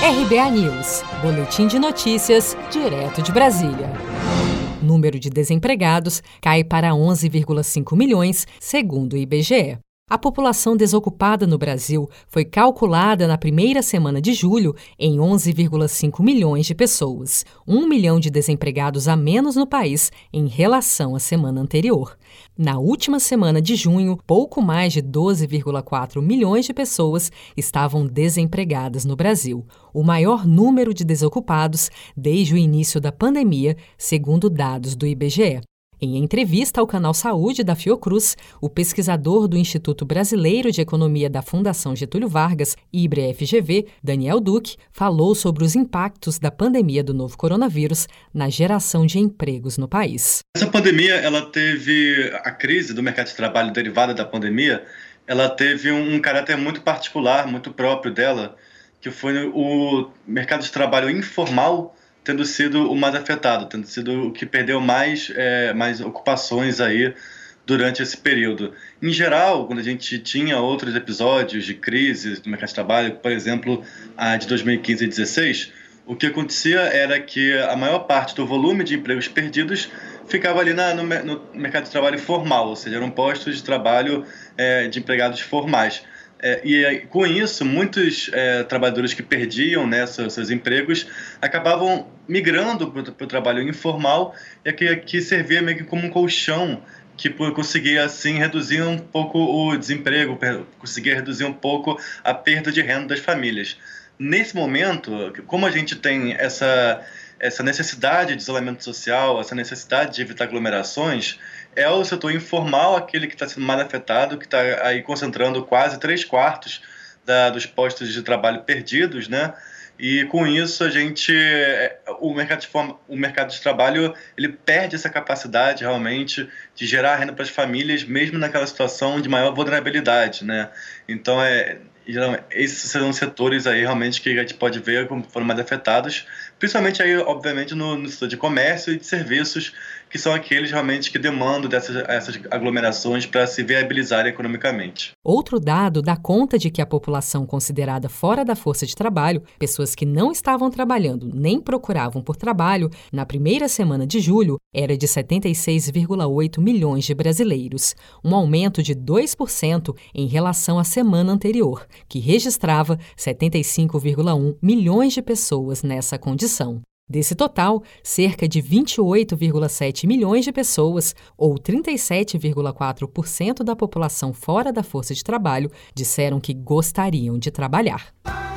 RBA News, Boletim de Notícias, direto de Brasília. Número de desempregados cai para 11,5 milhões, segundo o IBGE. A população desocupada no Brasil foi calculada na primeira semana de julho em 11,5 milhões de pessoas, um milhão de desempregados a menos no país em relação à semana anterior. Na última semana de junho, pouco mais de 12,4 milhões de pessoas estavam desempregadas no Brasil, o maior número de desocupados desde o início da pandemia, segundo dados do IBGE. Em entrevista ao canal Saúde da Fiocruz, o pesquisador do Instituto Brasileiro de Economia da Fundação Getúlio Vargas, IBRE-FGV, Daniel Duque, falou sobre os impactos da pandemia do novo coronavírus na geração de empregos no país. Essa pandemia, ela teve a crise do mercado de trabalho derivada da pandemia, ela teve um caráter muito particular, muito próprio dela, que foi o mercado de trabalho informal tendo sido o mais afetado, tendo sido o que perdeu mais, é, mais ocupações aí durante esse período. Em geral, quando a gente tinha outros episódios de crise do mercado de trabalho, por exemplo, a de 2015 e 2016, o que acontecia era que a maior parte do volume de empregos perdidos ficava ali na, no, no, mercado de trabalho formal, ou seja, eram postos de trabalho é, de empregados formais. É, e com isso, muitos é, trabalhadores que perdiam né, seus, seus empregos acabavam migrando para o trabalho informal e que, que servia meio que como um colchão que conseguia assim reduzir um pouco o desemprego, conseguia reduzir um pouco a perda de renda das famílias. Nesse momento, como a gente tem essa essa necessidade de isolamento social, essa necessidade de evitar aglomerações, é o setor informal aquele que está sendo mais afetado, que está aí concentrando quase três quartos da, dos postos de trabalho perdidos, né? E com isso a gente, é, o mercado de, forma, o mercado de trabalho ele perde essa capacidade realmente de gerar renda para as famílias, mesmo naquela situação de maior vulnerabilidade, né? Então é geralmente, esses serão setores aí realmente que a gente pode ver como foram mais afetados, principalmente aí, obviamente, no, no setor de comércio e de serviços, que são aqueles realmente que demandam dessas essas aglomerações para se viabilizar economicamente. Outro dado dá conta de que a população considerada fora da força de trabalho, pessoas que não estavam trabalhando nem procuravam por trabalho, na primeira semana de julho era de 76,8 milhões de brasileiros, um aumento de 2% em relação à semana anterior que registrava 75,1 milhões de pessoas nessa condição. Desse total, cerca de 28,7 milhões de pessoas, ou 37,4% da população fora da força de trabalho, disseram que gostariam de trabalhar.